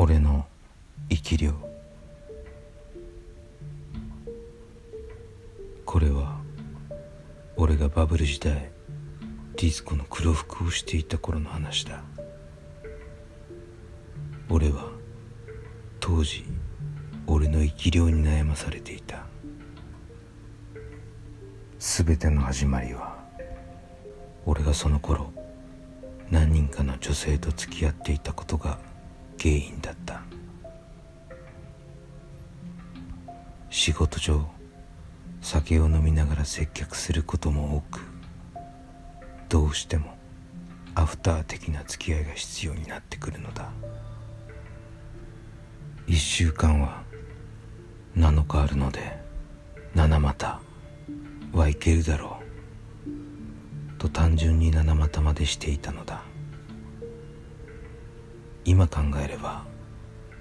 俺の生き量。これは俺がバブル時代ディスコの黒服をしていた頃の話だ。俺は当時俺の生き量に悩まされていた。全ての始まりは俺がその頃何人かの女性と付き合っていたことが原因だった。仕事上酒を飲みながら接客することも多くどうしてもアフター的な付き合いが必要になってくるのだ。1週間は7日あるので七股はいけるだろう。と単純に七股までしていたのだ。今考えれば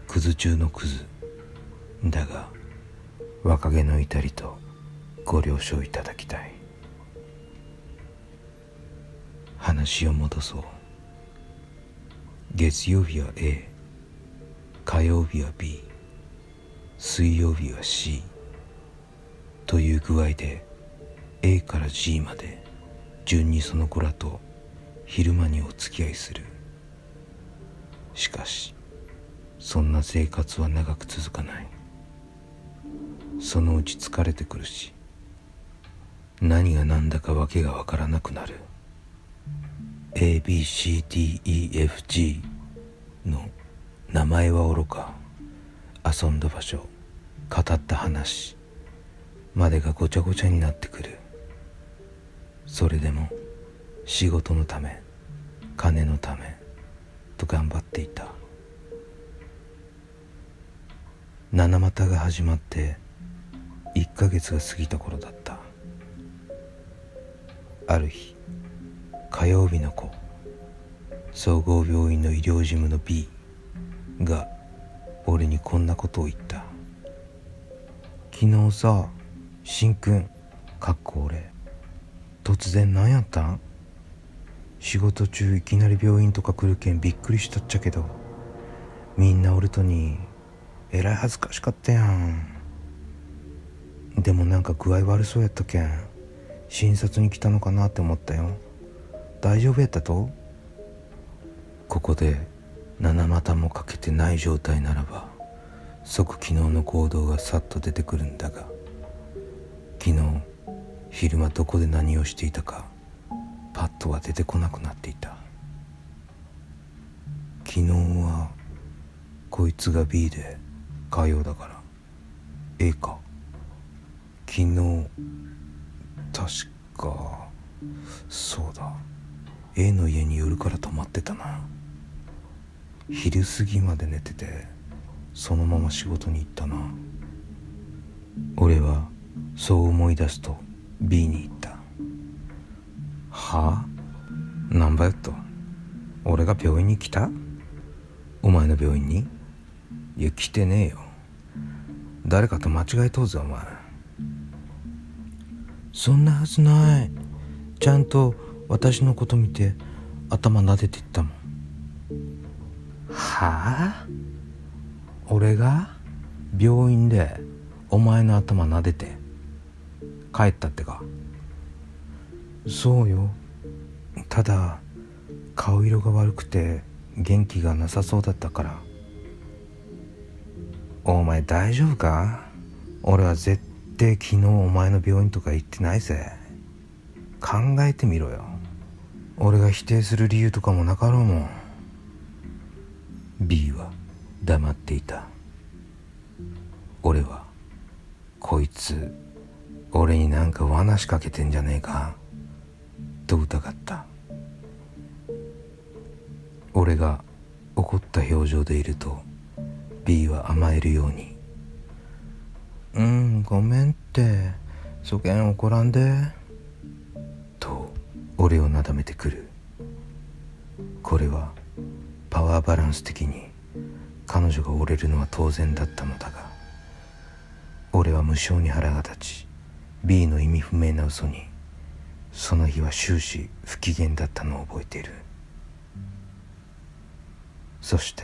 クズ中のクズだが若気の至りとご了承いただきたい。話を戻そう。月曜日は A 火曜日は B 水曜日は C という具合で A から G まで順にその子らと昼間にお付き合いする。しかしそんな生活は長く続かない。そのうち疲れてくるし何が何だか訳が分からなくなる。ABCDEFG の名前はおろか。遊んだ場所語った話までがごちゃごちゃになってくる。それでも仕事のため金のためと頑張っていた。七股が始まって1ヶ月が過ぎた頃だった。ある日火曜日の子総合病院の医療事務の B が俺にこんなことを言った昨日さしんくんかっこ俺突然何やったん？仕事中いきなり病院とか来るけんびっくりしたっちゃけどみんな俺とにえらい恥ずかしかったやん。でもなんか具合悪そうやったけん診察に来たのかなって思ったよ。大丈夫やったと？ここで七股もかけてない状態ならば即昨日の行動がさっと出てくるんだが昨日昼間どこで何をしていたかパッとは出てこなくなっていた。昨日はこいつが B で火曜だから。A か。昨日確かそうだ。A の家に夜から泊まってたな。昼過ぎまで寝ててそのまま仕事に行ったな。俺はそう思い出すと B に行った。は？あ何ばやっと。俺が病院に来た？お前の病院に？いや来てねえよ。誰かと間違えとうぜお前。そんなはずない。ちゃんと私のこと見て頭撫でていったもん。はあ？俺が病院でお前の頭撫でて帰ったってか？そうよ。ただ顔色が悪くて元気がなさそうだったから。お前大丈夫か？俺は絶対昨日お前の病院とか行ってないぜ。考えてみろよ。俺が否定する理由とかもなかろうもん。B は黙っていた。俺はこいつ俺になんか罠仕掛けてんじゃねえか？と疑った。俺が怒った表情でいると B は甘えるように「うんごめんって。そげん怒らんで」と俺をなだめてくる。これはパワーバランス的に彼女が折れるのは当然だったのだが俺は無性に腹が立ち B の意味不明な嘘にその日は終始不機嫌だったのを覚えている。そして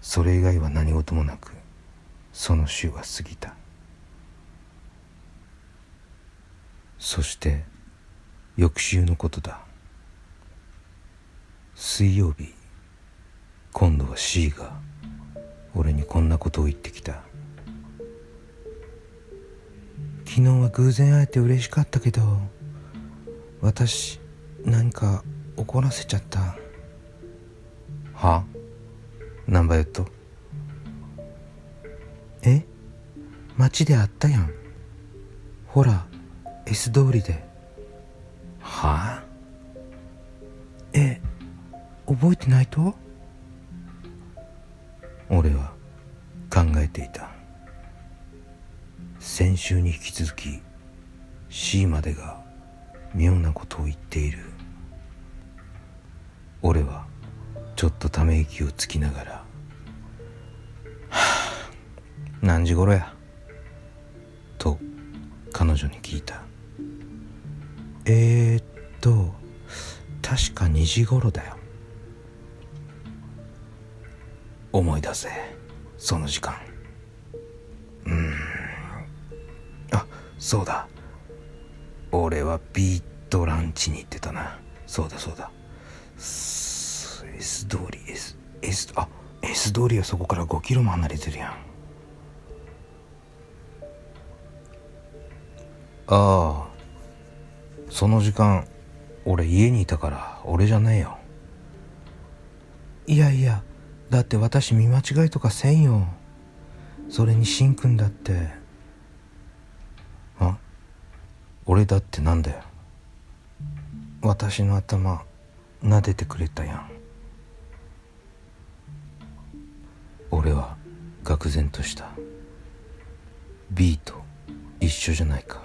それ以外は何事もなくその週は過ぎた。そして翌週のことだ。水曜日今度は C が俺にこんなことを言ってきた。昨日は偶然会えて嬉しかったけど私何か怒らせちゃった。は？何倍やっと。え？街で会ったやん。ほら S 通りで。は？あえ覚えてないと？俺は考えていた。先週に引き続き C までが妙なことを言っている。俺はちょっとため息をつきながら「はあ何時頃や?」と彼女に聞いた。えー、っと確か2時頃だよ。思い出せその時間。うん。あそうだ。俺はビートランチに行ってたな。そうだそうだ。S 通り S, S あ S 通りはそこから5キロも離れてるやん。ああ。その時間俺家にいたから俺じゃねえよ。いやいやだって私見間違いとかせんよ。それにしんくんだってあ俺だってなんだよ。私の頭撫でてくれたやん。俺は愕然とした。B と一緒じゃないか。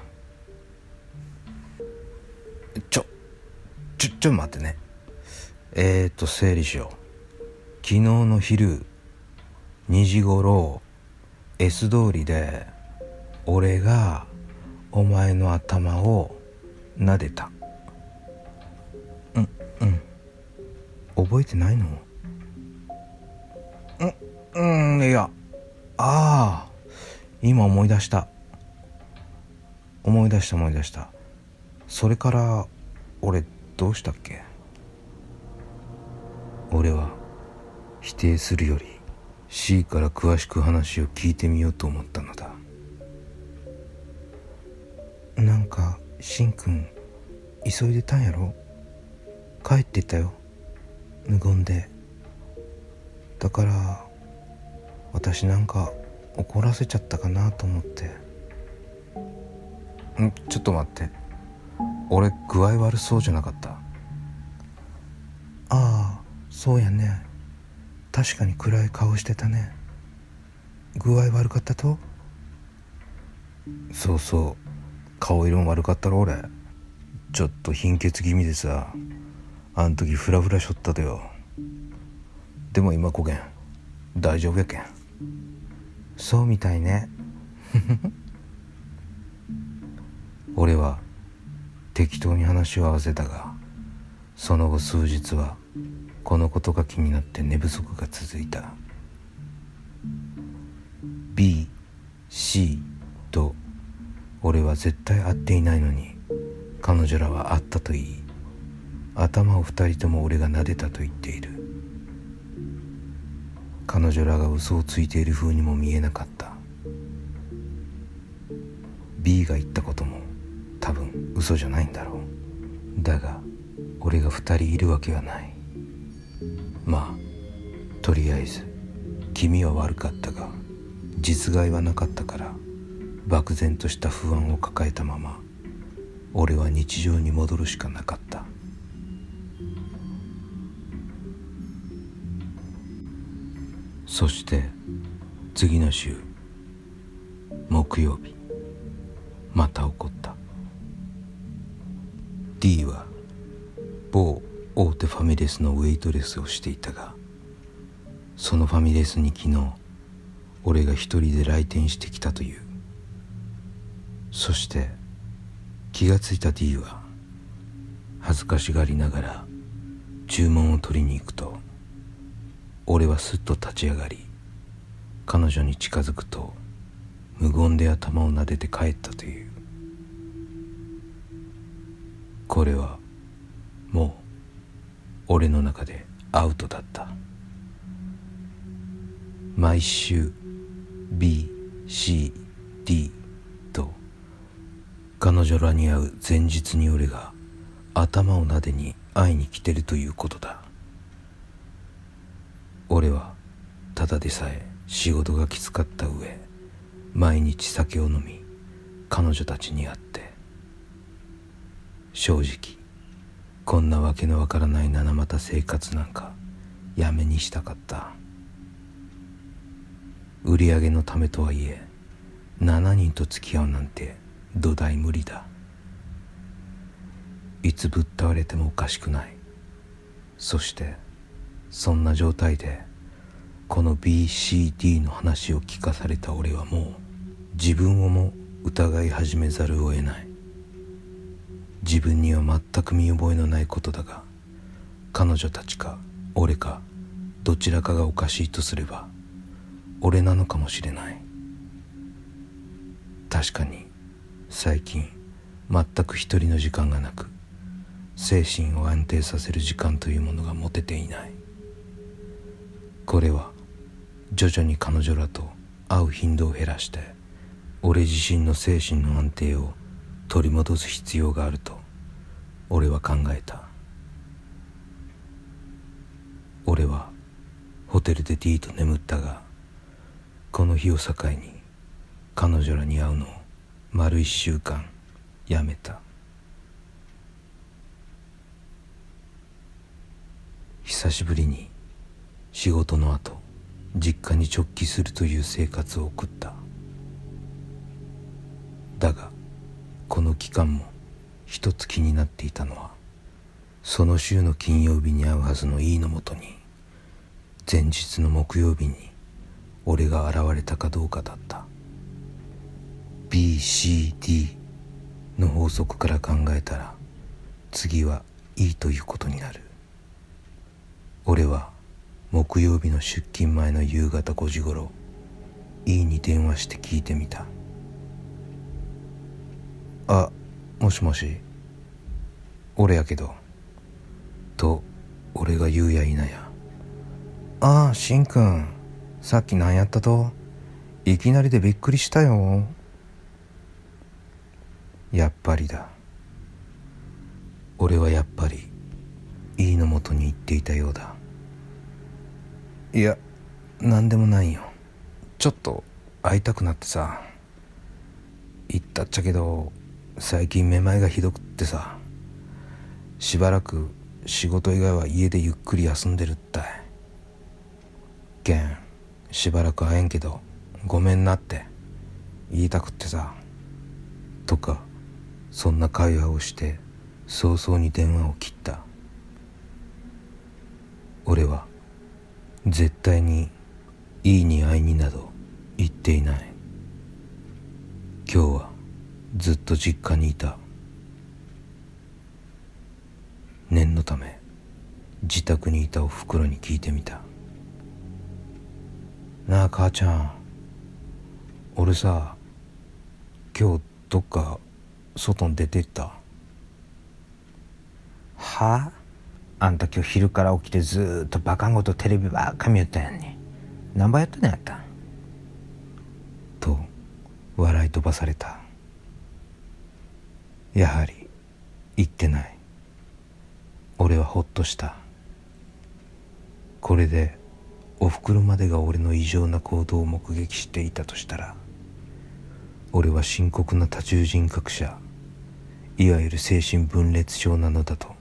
ちょちょちょ待ってね。えーと整理しよう。昨日の昼2時頃 S 通りで俺がお前の頭を撫でた。うんうん。覚えてないの？うんうんいや。ああ。今思い出した。思い出した思い出した。それから俺どうしたっけ？俺は否定するより C から詳しく話を聞いてみようと思ったのだ。なんかしんくん急いでたんやろ？帰ってたよ。無言で。だから私なんか怒らせちゃったかなと思って。ん？ちょっと待って。俺具合悪そうじゃなかった？ああそうやね。確かに暗い顔してたね。具合悪かったと？そうそう。顔色も悪かったろ俺。ちょっと貧血気味でさ。あん時フラフラしょったとよ。でも今こげん。大丈夫やけん。そうみたいね。俺は適当に話を合わせたがその後数日はこのことが気になって寝不足が続いた。BC と俺は絶対会っていないのに彼女らは会ったと言い頭を二人とも俺が撫でたと言っている。彼女らが嘘をついている風にも見えなかった。B が言ったことも多分嘘じゃないんだろう。だが俺が二人いるわけはない。まあとりあえず君は悪かったが実害はなかったから漠然とした不安を抱えたまま俺は日常に戻るしかなかった。そして次の週木曜日また起こった。D は某大手ファミレスのウェイトレスをしていたがそのファミレスに昨日俺が一人で来店してきたという。そして気がついた D は恥ずかしがりながら注文を取りに行くと俺はすっと立ち上がり彼女に近づくと無言で頭を撫でて帰ったという。これはもう俺の中でアウトだった。毎週 BCD 彼女らに会う前日に俺が頭を撫でに会いに来てるということだ。俺はただでさえ仕事がきつかった上毎日酒を飲み彼女たちに会って。正直こんなわけのわからない七夕生活なんかやめにしたかった。売り上げのためとはいえ7人と付き合うなんて土台無理だ。いつぶっ倒れてもおかしくない。そしてそんな状態でこの BCD の話を聞かされた俺はもう自分をも疑い始めざるを得ない。自分には全く見覚えのないことだが彼女たちか俺かどちらかがおかしいとすれば俺なのかもしれない。確かに最近全く一人の時間がなく精神を安定させる時間というものが持てていない。これは徐々に彼女らと会う頻度を減らして俺自身の精神の安定を取り戻す必要があると俺は考えた。俺はホテルで D と眠ったがこの日を境に彼女らに会うのを丸一週間やめた。久しぶりに仕事の後実家に直帰するという生活を送った。だがこの期間も一つ気になっていたのはその週の金曜日に会うはずの E のもとに前日の木曜日に俺が現れたかどうかだった。BCD の法則から考えたら次は E ということになる。俺は木曜日の出勤前の夕方5時ごろ E に電話して聞いてみた。あもしもし。俺やけど。と俺が言うや否や。ああしんくんさっき何やったと？いきなりでびっくりしたよ。やっぱりだ。俺はやっぱり E のもとに行っていたようだ。いや何でもないよ。ちょっと会いたくなってさ。言ったっちゃけど最近めまいがひどくってさ。しばらく仕事以外は家でゆっくり休んでるったい。けんしばらく会えんけどごめんなって言いたくってさ。とかそんな会話をして早々に電話を切った。俺は絶対にいいに会いになど言っていない。今日はずっと実家にいた。念のため自宅にいたおふくろに聞いてみた。なあ母ちゃん。俺さ今日どっか外に出てった。は？ああんた今日昼から起きてずっとバカンごとテレビばっか見よったやんに何倍やったんやったと笑い飛ばされた。やはり言ってない。俺はほっとした。これでおふくろまでが俺の異常な行動を目撃していたとしたら俺は深刻な多重人格者。いわゆる精神分裂症なのだと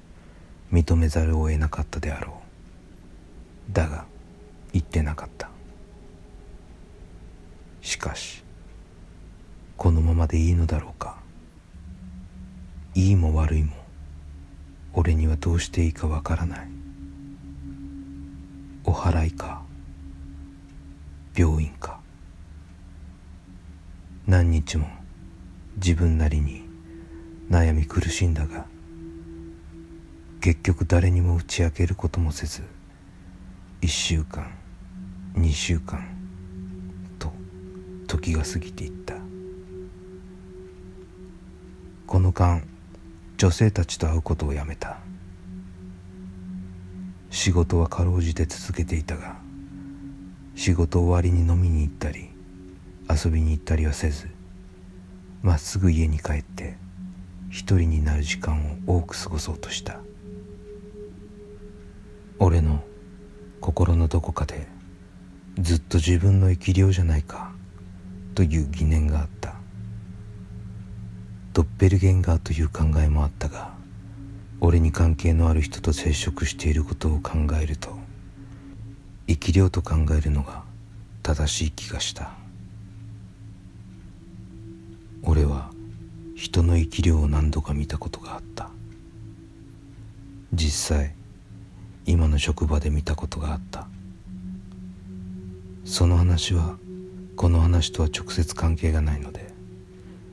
認めざるを得なかったであろう。だが言ってなかった。しかしこのままでいいのだろうか。いいも悪いも俺にはどうしていいかわからない。お祓いか病院か。何日も自分なりに悩み苦しんだが結局誰にも打ち明けることもせず1週間2週間と時が過ぎていった。この間女性たちと会うことをやめた。仕事はかろうじて続けていたが仕事終わりに飲みに行ったり遊びに行ったりはせずまっすぐ家に帰って一人になる時間を多く過ごそうとした。俺の心のどこかでずっと自分の生き量じゃないかという疑念があった。ドッペルゲンガーという考えもあったが俺に関係のある人と接触していることを考えると生き量と考えるのが正しい気がした。俺は人の生き量を何度か見たことがあった。実際今の職場で見たことがあった。その話はこの話とは直接関係がないので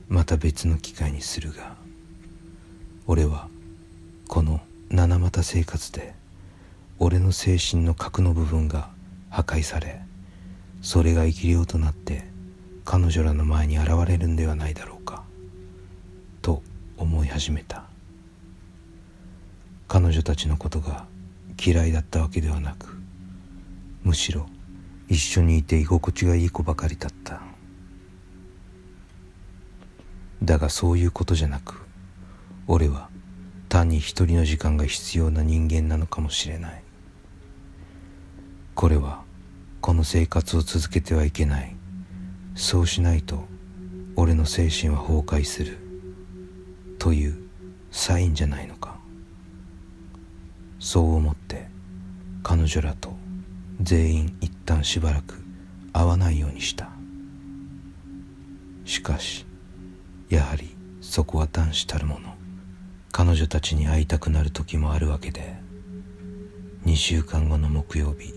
また別の機会にするが俺はこの七股生活で俺の精神の核の部分が破壊されそれが生き量となって彼女らの前に現れるんではないだろうかと思い始めた。彼女たちのことが嫌いだったわけではなくむしろ一緒にいて居心地がいい子ばかりだった。だがそういうことじゃなく俺は単に一人の時間が必要な人間なのかもしれない。これはこの生活を続けてはいけない。そうしないと俺の精神は崩壊する。というサインじゃないのか。そう思って彼女らと全員一旦しばらく会わないようにした。しかしやはりそこは男子たるもの。彼女たちに会いたくなる時もあるわけで。2週間後の木曜日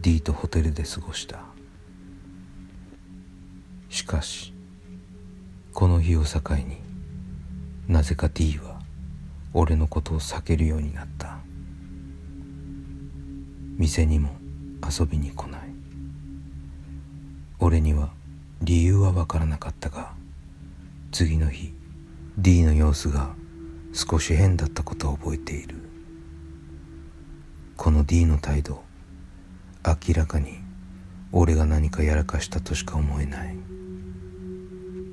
D とホテルで過ごした。しかしこの日を境になぜか D は俺のことを避けるようになった。店にも遊びに来ない。俺には理由は分からなかったが次の日 D の様子が少し変だったことを覚えている。この D の態度明らかに俺が何かやらかしたとしか思えない。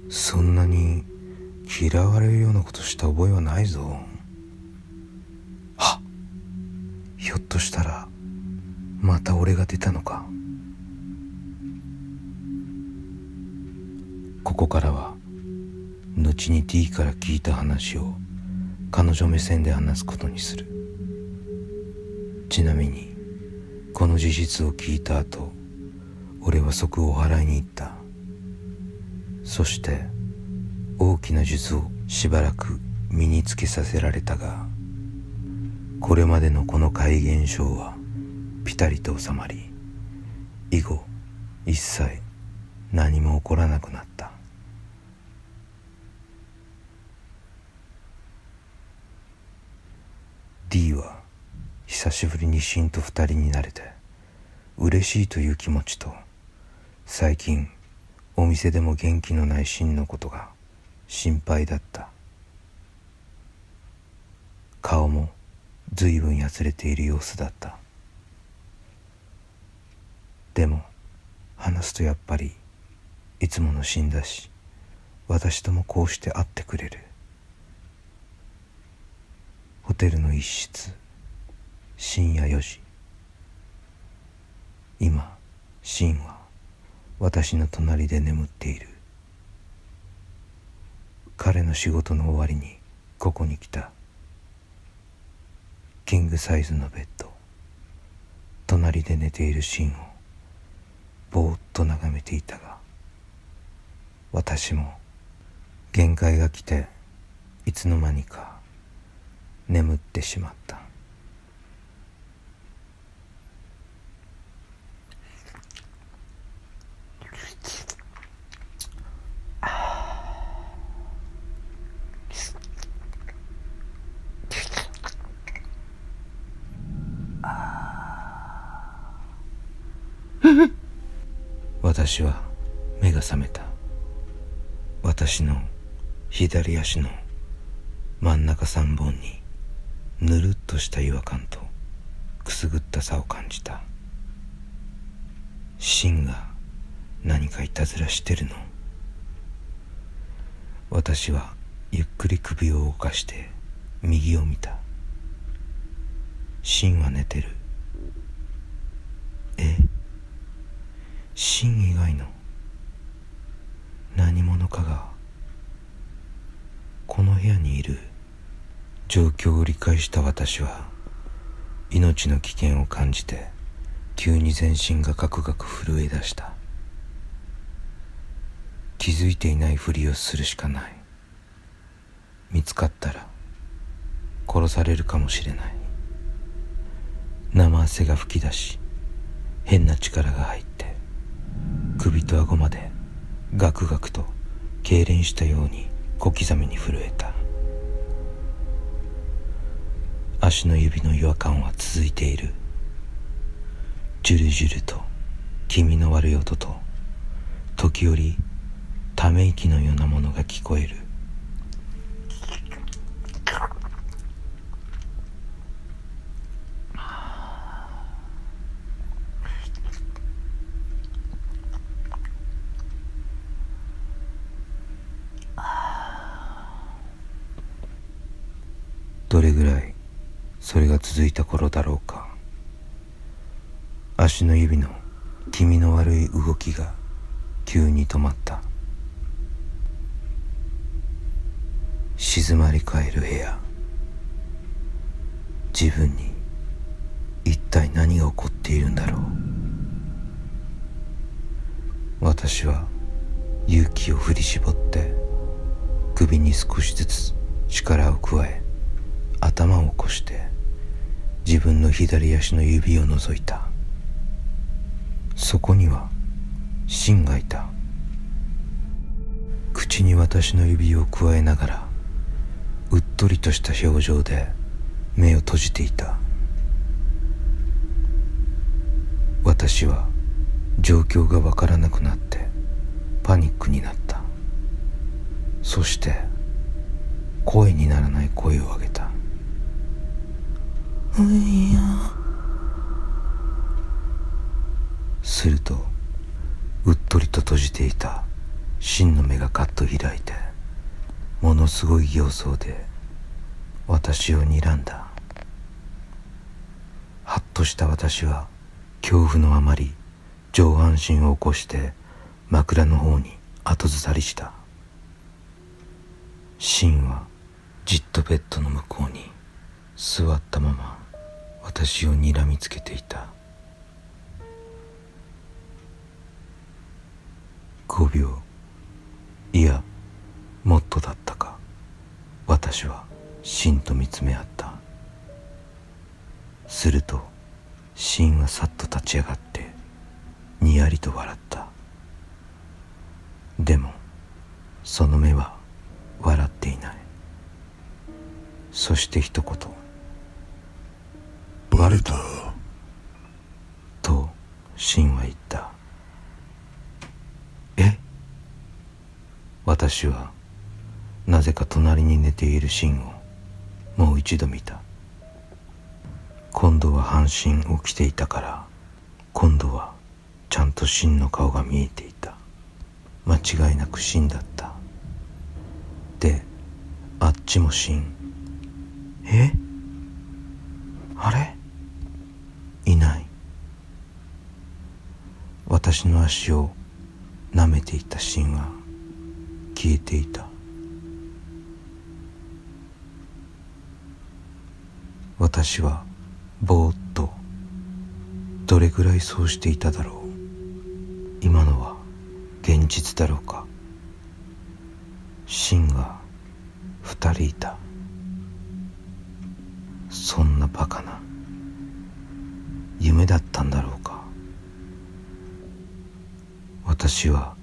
そんなに嫌われるようなことした覚えはないぞ。はひょっとしたらまた俺が出たのか。ここからは後に D から聞いた話を彼女目線で話すことにする。ちなみにこの事実を聞いた後俺は即お祓いに行った。そして大きな術をしばらく身につけさせられたがこれまでのこの怪現象はピタリと収まり以後一切何も起こらなくなった。D は久しぶりにシンと二人になれて嬉しいという気持ちと最近お店でも元気のないシンのことが心配だった。顔も随分やつれている様子だった。でも話すとやっぱりいつものシンだし私ともこうして会ってくれる。ホテルの一室深夜4時。今シンは私の隣で眠っている。彼の仕事の終わりにここに来た。キングサイズのベッド。隣で寝ているシーンをぼーっと眺めていたが私も限界が来ていつの間にか眠ってしまった私は目が覚めた私の左足の真ん中三本にぬるっとした違和感とくすぐったさを感じた。芯が何かいたずらしてるの。私はゆっくり首を動かして右を見た。芯は寝てる。え？芯以外の何者かがこの部屋にいる状況を理解した私は命の危険を感じて急に全身がガクガク震え出した。気づいていないふりをするしかない。見つかったら殺されるかもしれない。生汗が噴き出し変な力が入って首と顎までガクガクと痙攣したように小刻みに震えた。足の指の違和感は続いている。ジュルジュルと気味の悪い音と時折ため息のようなものが聞こえるどれぐらいそれが続いた頃だろうか足の指の気味の悪い動きが急に止まった。静まり返る部屋。自分に一体何が起こっているんだろう。私は勇気を振り絞って首に少しずつ力を加え頭を起こして自分の左足の指を覗いた。そこには芯がいた。口に私の指をくわえながらうっとりとした表情で目を閉じていた。私は状況がわからなくなってパニックになった。そして声にならない声を上げた「ういや」するとうっとりと閉じていた真の目がガッと開いてものすごい形相で私を睨んだ。はっとした私は恐怖のあまり上半身を起こして枕の方に後ずさりした。芯はじっとベッドの向こうに座ったまま私を睨みつけていた。5秒。いやもっとだったか。私は芯と見つめ合った。すると芯はさっと立ち上がってにやりと笑った。でもその目は笑っていない。そして一言「バレた」と芯は言ったえ私はなぜか隣に寝ている芯をもう一度見た。今度は半身起きていたから今度はちゃんと芯の顔が見えていた。間違いなく芯だった。であっちも芯え？あれ？いない。私の足を舐めていた芯は消えていた。私はぼーっとどれぐらいそうしていただろう。今のは現実だろうか。芯が二人いた。そんなバカな。夢だったんだろうか。私は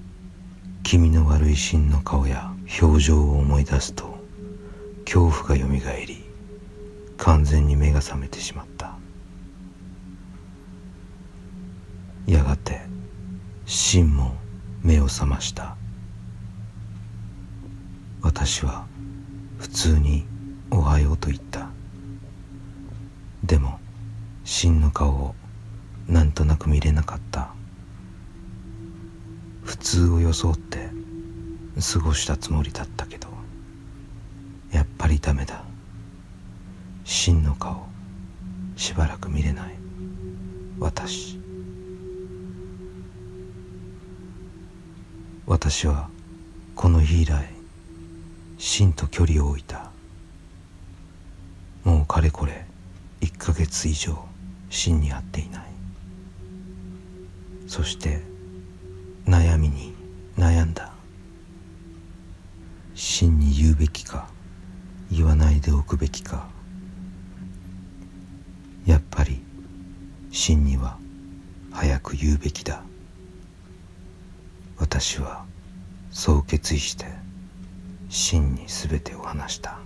気味の悪い芯の顔や表情を思い出すと恐怖がよみがえり完全に目が覚めてしまった。やがて芯も目を覚ました。私は普通に「おはよう」と言った。でも真の顔をなんとなく見れなかった。普通を装って過ごしたつもりだったけどやっぱりダメだ。真の顔しばらく見れない。私。私はこの日以来真と距離を置いた。もうかれこれ1ヶ月以上真に会っていない。そして悩みに悩んだ。真に言うべきか言わないでおくべきか。やっぱり真には早く言うべきだ。私はそう決意して真に全てを話した。